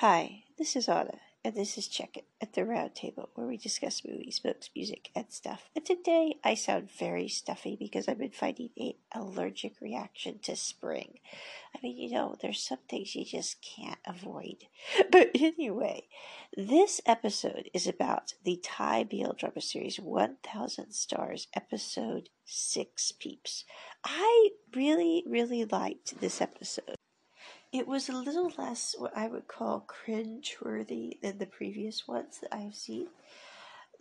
Hi, this is Anna, and this is Check It at the Round Table, where we discuss movies, books, music, and stuff. And today I sound very stuffy because I've been fighting an allergic reaction to spring. I mean, you know, there's some things you just can't avoid. But anyway, this episode is about the Thai BL drama series 1000 Stars, episode 6 Peeps. I really, really liked this episode. It was a little less what I would call cringe-worthy than the previous ones that I have seen.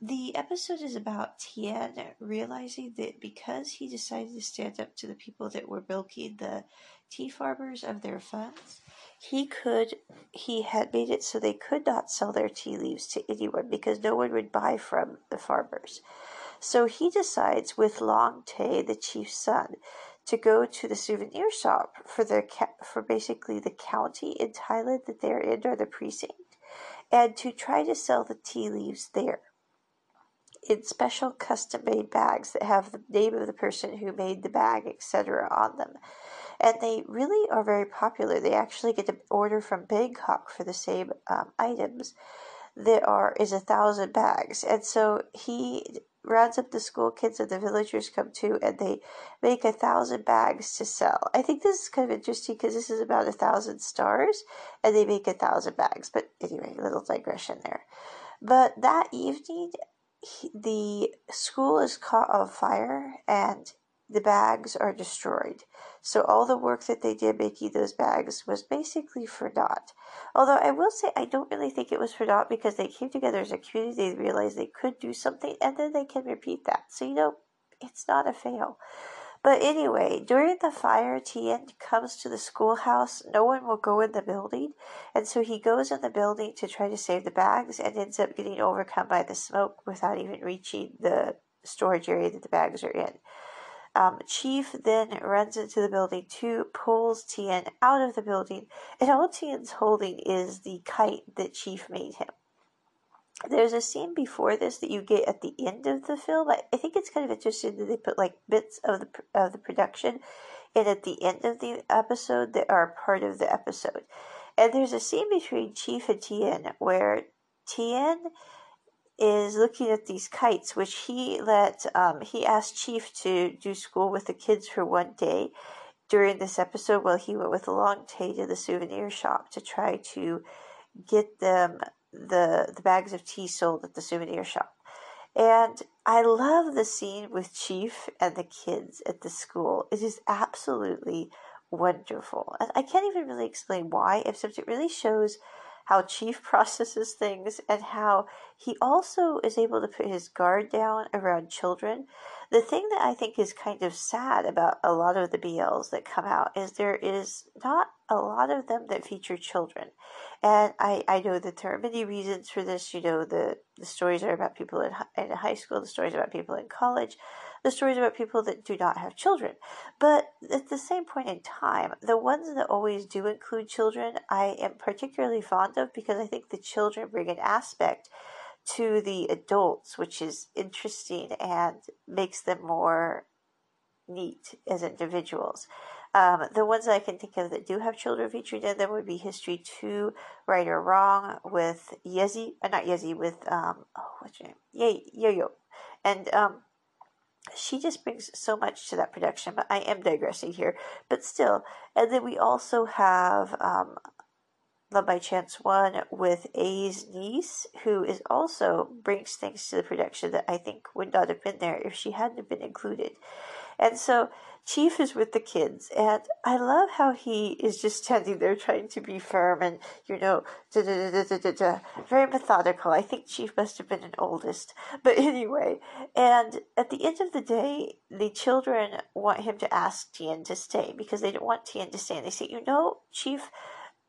The episode is about Tian realizing that because he decided to stand up to the people that were milking the tea farmers of their funds, he could he had made it so they could not sell their tea leaves to anyone because no one would buy from the farmers. So he decides with Long Tay, the chief's son, to go to the souvenir shop for the for basically the county in Thailand that they're in or the precinct, and to try to sell the tea leaves there in special custom made bags that have the name of the person who made the bag, etc., on them. And they really are very popular. They actually get to order from Bangkok for the same um, items. There are is a thousand bags, and so he rounds up the school kids and the villagers come too, and they make a thousand bags to sell. I think this is kind of interesting because this is about a thousand stars, and they make a thousand bags. But anyway, little digression there. But that evening, he, the school is caught on fire, and the bags are destroyed. So all the work that they did making those bags was basically for naught. Although I will say I don't really think it was for naught because they came together as a community, they realized they could do something, and then they can repeat that. So you know, it's not a fail. But anyway, during the fire, Tien comes to the schoolhouse. No one will go in the building. And so he goes in the building to try to save the bags and ends up getting overcome by the smoke without even reaching the storage area that the bags are in. Um, Chief then runs into the building too, pulls Tien out of the building, and all Tien's holding is the kite that Chief made him. There's a scene before this that you get at the end of the film. I, I think it's kind of interesting that they put like bits of the of the production in at the end of the episode that are part of the episode. And there's a scene between Chief and Tien where Tien is looking at these kites, which he let um, he asked Chief to do school with the kids for one day during this episode while he went with Long Tay to the souvenir shop to try to get them the the bags of tea sold at the souvenir shop. And I love the scene with Chief and the kids at the school. It is absolutely wonderful. And I can't even really explain why, except it really shows how Chief processes things, and how he also is able to put his guard down around children. The thing that I think is kind of sad about a lot of the BLs that come out is there is not a lot of them that feature children. And I, I know that there are many reasons for this. You know, the, the stories are about people in, in high school, the stories about people in college the stories about people that do not have children. But at the same point in time, the ones that always do include children, I am particularly fond of because I think the children bring an aspect to the adults which is interesting and makes them more neat as individuals. Um, the ones I can think of that do have children featured in them would be History 2, Right or Wrong, with Yezi, uh, not Yezi, with, um, oh, what's your name? Yay, Yo Yo. And um, she just brings so much to that production, but I am digressing here. But still, and then we also have um, Love by Chance One with A's niece, who is also brings things to the production that I think would not have been there if she hadn't been included. And so Chief is with the kids, and I love how he is just standing there trying to be firm and, you know, da da da da da da, very methodical. I think Chief must have been an oldest. But anyway, and at the end of the day, the children want him to ask Tien to stay because they don't want Tien to stay. And they say, you know, Chief,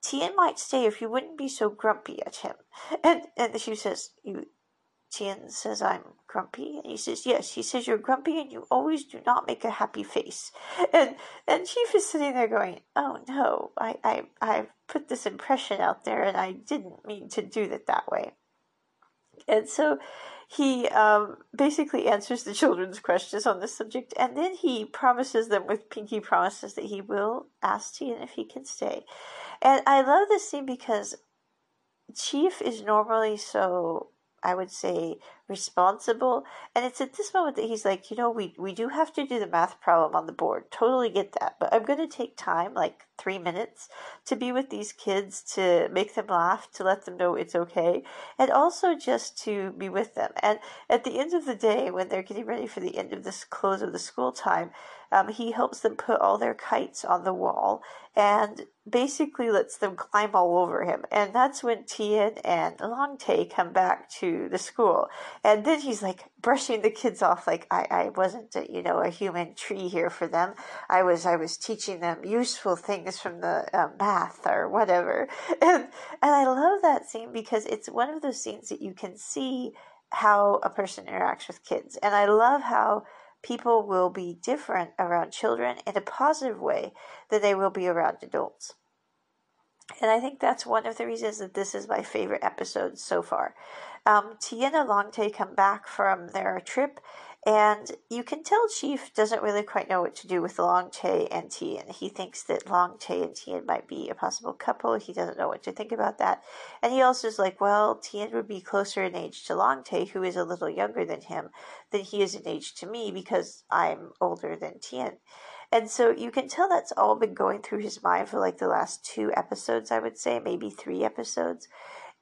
Tien might stay if you wouldn't be so grumpy at him. And and chief says, you Tien says I'm grumpy, and he says yes. He says you're grumpy, and you always do not make a happy face. And and Chief is sitting there going, "Oh no, I I I put this impression out there, and I didn't mean to do it that way." And so he um, basically answers the children's questions on this subject, and then he promises them with pinky promises that he will ask Tien if he can stay. And I love this scene because Chief is normally so I would say, responsible. And it's at this moment that he's like, you know, we, we do have to do the math problem on the board. Totally get that. But I'm going to take time, like three minutes, to be with these kids, to make them laugh, to let them know it's okay, and also just to be with them. And at the end of the day, when they're getting ready for the end of this close of the school time, um, he helps them put all their kites on the wall and basically lets them climb all over him. And that's when Tian and Long Tay come back to the school. And then he's like brushing the kids off like I, I wasn't, a, you know, a human tree here for them. I was, I was teaching them useful things from the uh, math or whatever. And, and I love that scene because it's one of those scenes that you can see how a person interacts with kids. And I love how people will be different around children in a positive way than they will be around adults. And I think that's one of the reasons that this is my favorite episode so far. Um, Tien and Long Tay come back from their trip and you can tell Chief doesn't really quite know what to do with Long Tay and Tien. He thinks that Long Tay and Tian might be a possible couple. He doesn't know what to think about that. And he also is like, well, Tian would be closer in age to Long Tay, who is a little younger than him, than he is in age to me because I'm older than Tian. And so you can tell that's all been going through his mind for like the last two episodes, I would say, maybe three episodes.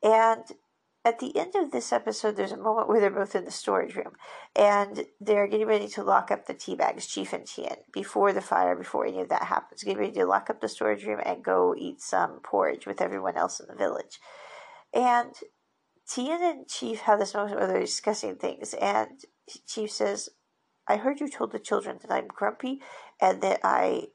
And at the end of this episode, there's a moment where they're both in the storage room and they're getting ready to lock up the tea bags, Chief and Tian, before the fire, before any of that happens. Getting ready to lock up the storage room and go eat some porridge with everyone else in the village. And Tian and Chief have this moment where they're discussing things, and Chief says, I heard you told the children that I'm grumpy and that I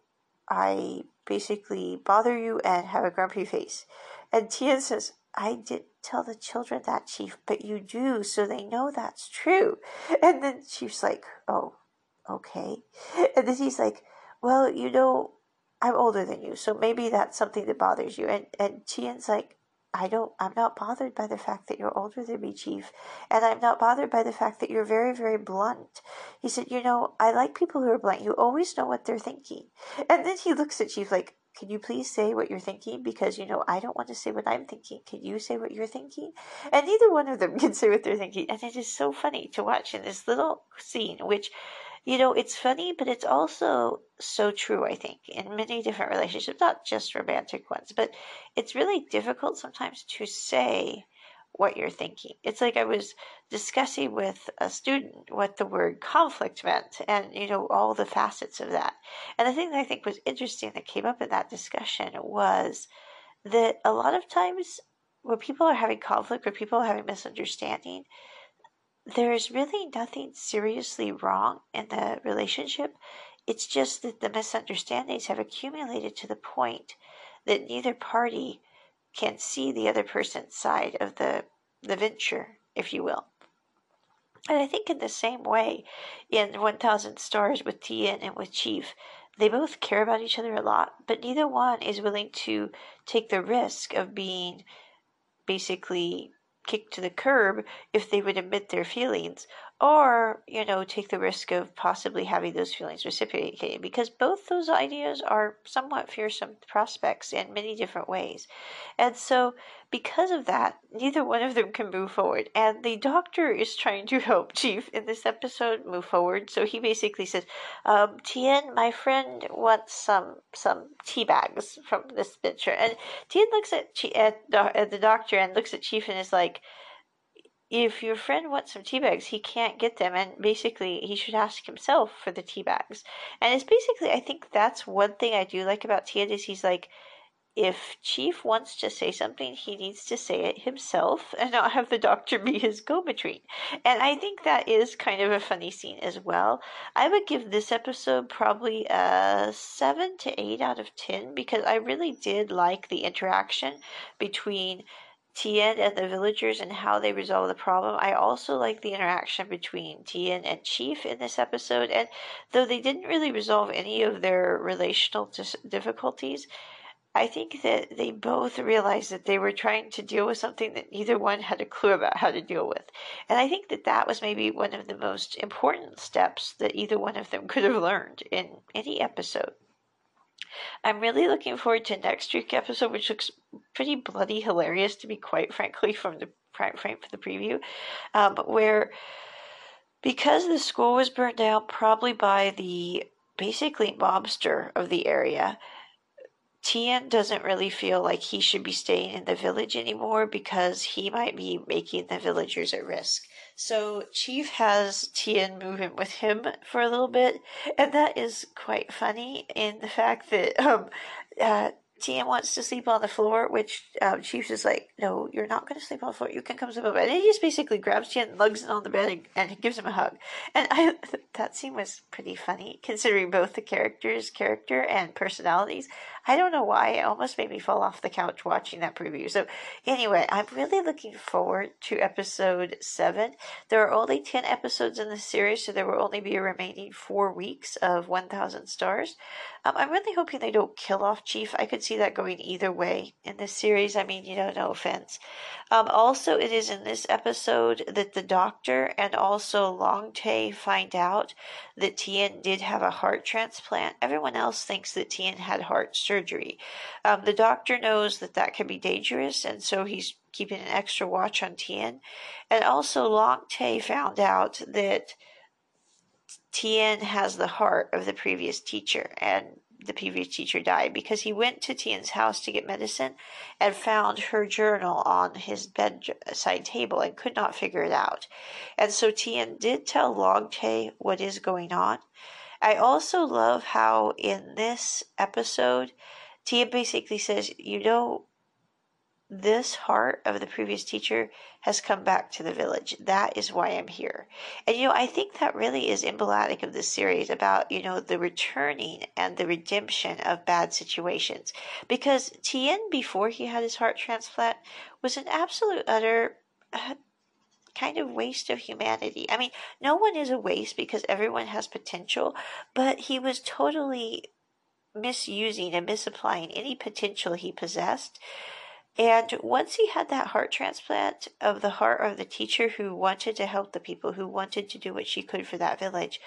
I basically bother you and have a grumpy face. And Tian says, I didn't tell the children that, Chief, but you do, so they know that's true. And then Chief's like, Oh, okay. And then he's like, Well, you know, I'm older than you, so maybe that's something that bothers you. And and Tien's like, I don't I'm not bothered by the fact that you're older than me, Chief, and I'm not bothered by the fact that you're very, very blunt. He said, You know, I like people who are blunt. You always know what they're thinking. And then he looks at Chief like, can you please say what you're thinking? Because, you know, I don't want to say what I'm thinking. Can you say what you're thinking? And neither one of them can say what they're thinking. And it is so funny to watch in this little scene, which, you know, it's funny, but it's also so true, I think, in many different relationships, not just romantic ones, but it's really difficult sometimes to say what you're thinking. It's like I was discussing with a student what the word conflict meant and, you know, all the facets of that. And the thing that I think was interesting that came up in that discussion was that a lot of times when people are having conflict, when people are having misunderstanding, there's really nothing seriously wrong in the relationship. It's just that the misunderstandings have accumulated to the point that neither party can see the other person's side of the the venture, if you will. And I think in the same way, in 1000 Stars with Tien and with Chief, they both care about each other a lot, but neither one is willing to take the risk of being basically kicked to the curb if they would admit their feelings or you know take the risk of possibly having those feelings reciprocated because both those ideas are somewhat fearsome prospects in many different ways. And so because of that neither one of them can move forward. And the doctor is trying to help chief in this episode move forward. So he basically says um, tien my friend wants some some tea bags from this picture. And tien looks at, at, at the doctor and looks at chief and is like if your friend wants some tea bags, he can't get them, and basically he should ask himself for the tea bags. And it's basically, I think that's one thing I do like about Tia is he's like, if Chief wants to say something, he needs to say it himself and not have the doctor be his go between. And I think that is kind of a funny scene as well. I would give this episode probably a 7 to 8 out of 10 because I really did like the interaction between Tien and the villagers and how they resolve the problem. I also like the interaction between Tien and Chief in this episode, and though they didn't really resolve any of their relational difficulties, I think that they both realized that they were trying to deal with something that neither one had a clue about how to deal with. And I think that that was maybe one of the most important steps that either one of them could have learned in any episode. I'm really looking forward to next week's episode, which looks pretty bloody hilarious, to be quite frankly, from the frame for the preview, um, where because the school was burned down, probably by the basically mobster of the area. Tien doesn't really feel like he should be staying in the village anymore because he might be making the villagers at risk. So Chief has Tien move in with him for a little bit, and that is quite funny in the fact that um, uh, Tien wants to sleep on the floor, which um, is like, no, you're not going to sleep on the floor. You can come sleep on the bed. And he just basically grabs Tien, lugs him on the bed, and, and gives him a hug. And I that scene was pretty funny, considering both the characters' character and personalities. I don't know why. It almost made me fall off the couch watching that preview. So, anyway, I'm really looking forward to episode 7. There are only 10 episodes in the series, so there will only be a remaining four weeks of 1,000 stars. Um, I'm really hoping they don't kill off Chief. I could see that going either way in this series. I mean, you know, no offense. Um, also, it is in this episode that the doctor and also Long Tae find out that Tien did have a heart transplant. Everyone else thinks that Tien had heart surgery. Um, the doctor knows that that can be dangerous, and so he's keeping an extra watch on Tien. And also, Long Tae found out that Tien has the heart of the previous teacher, and the previous teacher died because he went to Tien's house to get medicine and found her journal on his bedside table and could not figure it out. And so Tien did tell Long Tae what is going on. I also love how in this episode, Tien basically says, You know, this heart of the previous teacher has come back to the village. That is why I'm here. And you know, I think that really is emblematic of this series about, you know, the returning and the redemption of bad situations. Because Tien, before he had his heart transplant, was an absolute utter uh, kind of waste of humanity. I mean, no one is a waste because everyone has potential, but he was totally misusing and misapplying any potential he possessed and once he had that heart transplant of the heart of the teacher who wanted to help the people, who wanted to do what she could for that village,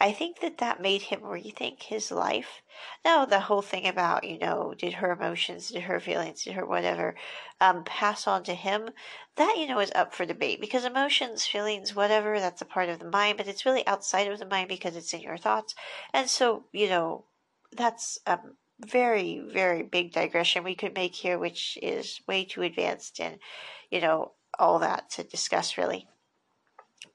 I think that that made him rethink his life. Now, the whole thing about, you know, did her emotions, did her feelings, did her whatever um, pass on to him, that, you know, is up for debate because emotions, feelings, whatever, that's a part of the mind, but it's really outside of the mind because it's in your thoughts. And so, you know, that's a very, very big digression we could make here, which is way too advanced and, you know, all that to discuss really.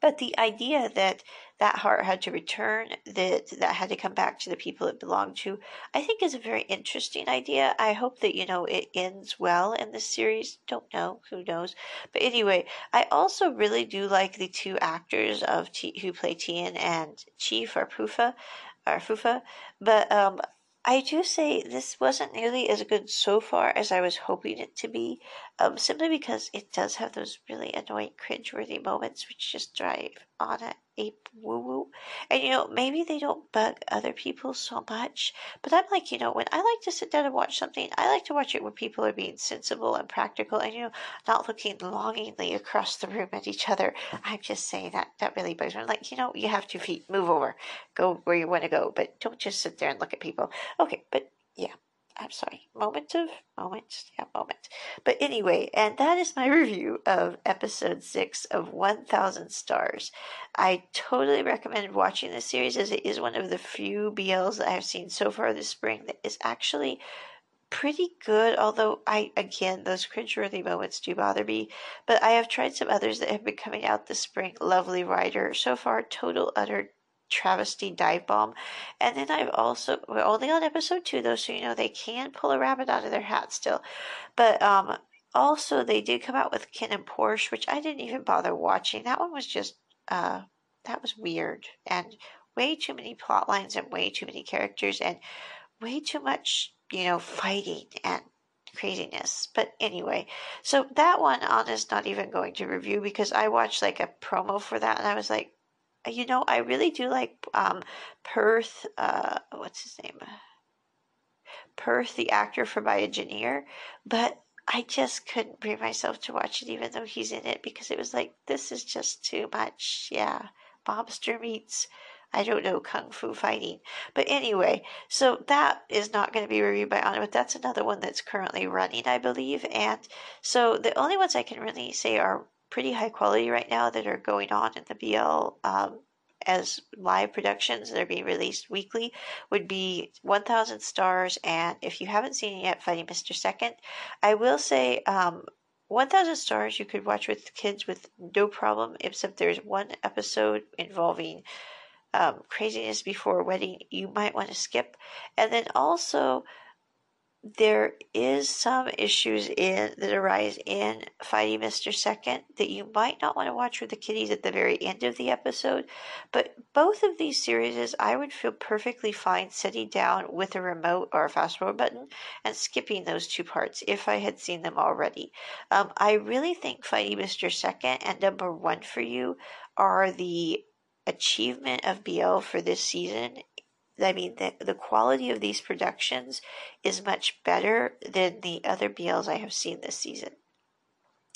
But the idea that that heart had to return, that that had to come back to the people it belonged to, I think is a very interesting idea. I hope that, you know, it ends well in this series. Don't know, who knows. But anyway, I also really do like the two actors of T- who play Tien and Chief or Pufa or Fufa. But um, I do say this wasn't nearly as good so far as I was hoping it to be, um, simply because it does have those really annoying, cringeworthy moments which just drive on it ape woo woo. And you know, maybe they don't bug other people so much, but I'm like, you know, when I like to sit down and watch something, I like to watch it when people are being sensible and practical and, you know, not looking longingly across the room at each other. I'm just saying that that really bugs me. I'm like, you know, you have two feet, move over, go where you want to go, but don't just sit there and look at people. Okay, but yeah. I'm sorry, moment of moment, yeah, moment. But anyway, and that is my review of episode six of 1000 Stars. I totally recommend watching this series as it is one of the few BLs that I have seen so far this spring that is actually pretty good, although I, again, those cringeworthy moments do bother me. But I have tried some others that have been coming out this spring. Lovely Writer, so far, total, utter travesty dive bomb. And then I've also we're only on episode two though, so you know they can pull a rabbit out of their hat still. But um also they did come out with Ken and Porsche, which I didn't even bother watching. That one was just uh that was weird and way too many plot lines and way too many characters and way too much, you know, fighting and craziness. But anyway, so that one on is not even going to review because I watched like a promo for that and I was like, you know, I really do like um, Perth. Uh, what's his name? Perth, the actor for Engineer, but I just couldn't bring myself to watch it, even though he's in it, because it was like this is just too much. Yeah, Mobster meets I don't know, kung fu fighting. But anyway, so that is not going to be reviewed by Anna, but that's another one that's currently running, I believe. And so the only ones I can really say are pretty high quality right now that are going on in the BL um, as live productions that are being released weekly would be 1000 stars. And if you haven't seen it yet fighting mr second i will say um, 1000 stars you could watch with kids with no problem except there's one episode involving um, craziness before a wedding you might want to skip. And then also there is some issues in that arise in fighting Mr. Second that you might not want to watch with the kiddies at the very end of the episode. But both of these series, I would feel perfectly fine sitting down with a remote or a fast forward button and skipping those two parts if I had seen them already. Um, I really think fighting Mr. Second and number one for you are the achievement of BL for this season I mean, the, the quality of these productions is much better than the other BLs I have seen this season.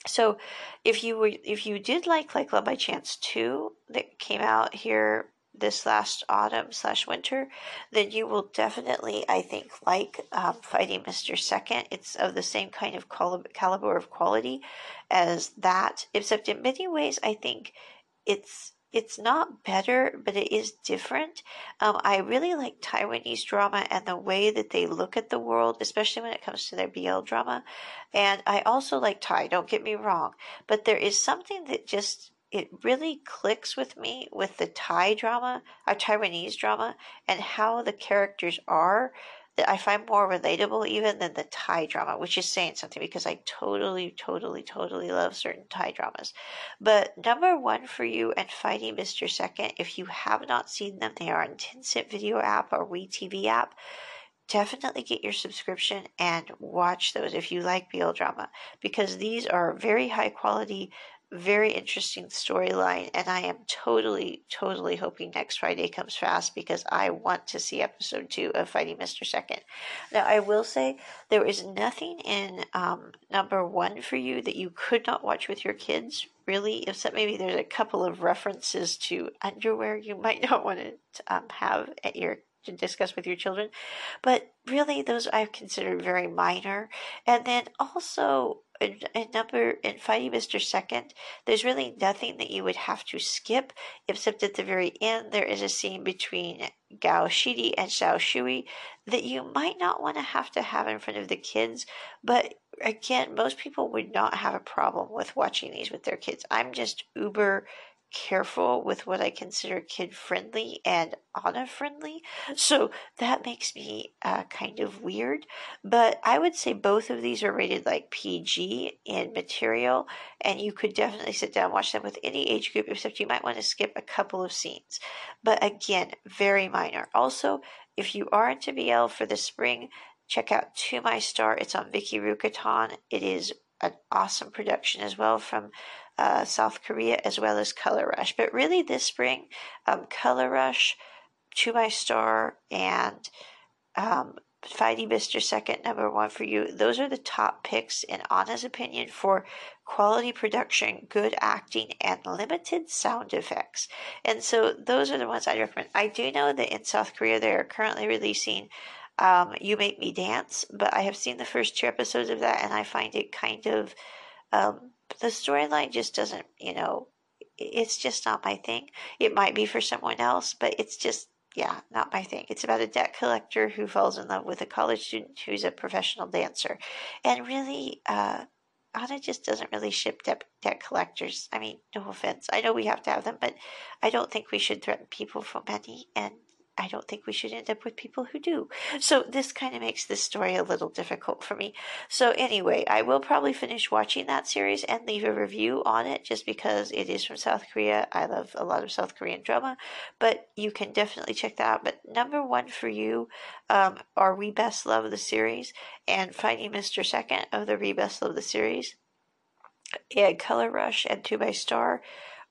So, if you were, if you did like like Love by Chance two that came out here this last autumn slash winter, then you will definitely, I think, like um, Fighting Mr. Second. It's of the same kind of caliber of quality as that, except in many ways, I think it's it's not better, but it is different. Um, I really like Taiwanese drama and the way that they look at the world, especially when it comes to their BL drama. And I also like Thai, don't get me wrong, but there is something that just it really clicks with me with the Thai drama, a Taiwanese drama, and how the characters are I find more relatable even than the Thai drama, which is saying something because I totally, totally, totally love certain Thai dramas. But number one for you and Fighting Mr. Second, if you have not seen them, they are on Tencent Video app or WeTV app. Definitely get your subscription and watch those if you like BL drama because these are very high quality very interesting storyline, and I am totally, totally hoping next Friday comes fast because I want to see episode two of Fighting Mr. Second. Now, I will say there is nothing in um, number one for you that you could not watch with your kids, really, except maybe there's a couple of references to underwear you might not want to um, have at your to discuss with your children. But really, those I've considered very minor. And then also, in, in number in fighting Mr. Second, there's really nothing that you would have to skip, except at the very end there is a scene between Gao Shidi and Xiao Shui that you might not want to have to have in front of the kids, but again, most people would not have a problem with watching these with their kids. I'm just uber careful with what I consider kid friendly and Anna friendly. So that makes me uh, kind of weird. But I would say both of these are rated like PG in material, and you could definitely sit down watch them with any age group, except you might want to skip a couple of scenes. But again, very minor. Also, if you are into BL for the spring, check out To My Star. It's on Viki Rakuten. It is an awesome production as well from uh, South Korea as well as Color Rush. But really, this spring, um, Color Rush, To My Star, and um, Fighting Mr. Second, number one for you. Those are the top picks, in Anna's opinion, for quality production, good acting, and limited sound effects. And so those are the ones I recommend. I do know that in South Korea they are currently releasing um, You Make Me Dance, but I have seen the first two episodes of that and I find it kind of um, the storyline just doesn't, you know, it's just not my thing. It might be for someone else, but it's just, yeah, not my thing. It's about a debt collector who falls in love with a college student who's a professional dancer. And really, uh, Anna just doesn't really ship debt, debt collectors. I mean, no offense. I know we have to have them, but I don't think we should threaten people for money. And I don't think we should end up with people who do. So this kind of makes this story a little difficult for me. So anyway, I will probably finish watching that series and leave a review on it just because it is from South Korea. I love a lot of South Korean drama, but you can definitely check that out. But number one for you um, are We Best Love the series and Fighting Mr. Second of the We Best Love the series. And Color Rush and To My Star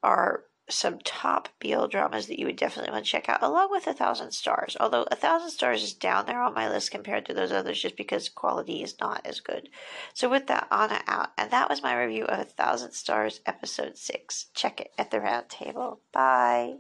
are some top BL dramas that you would definitely want to check out, along with A Thousand Stars. Although A Thousand Stars is down there on my list compared to those others just because quality is not as good. So, with that, Anna out. And that was my review of A Thousand Stars, Episode 6. Check it at the round table. Bye.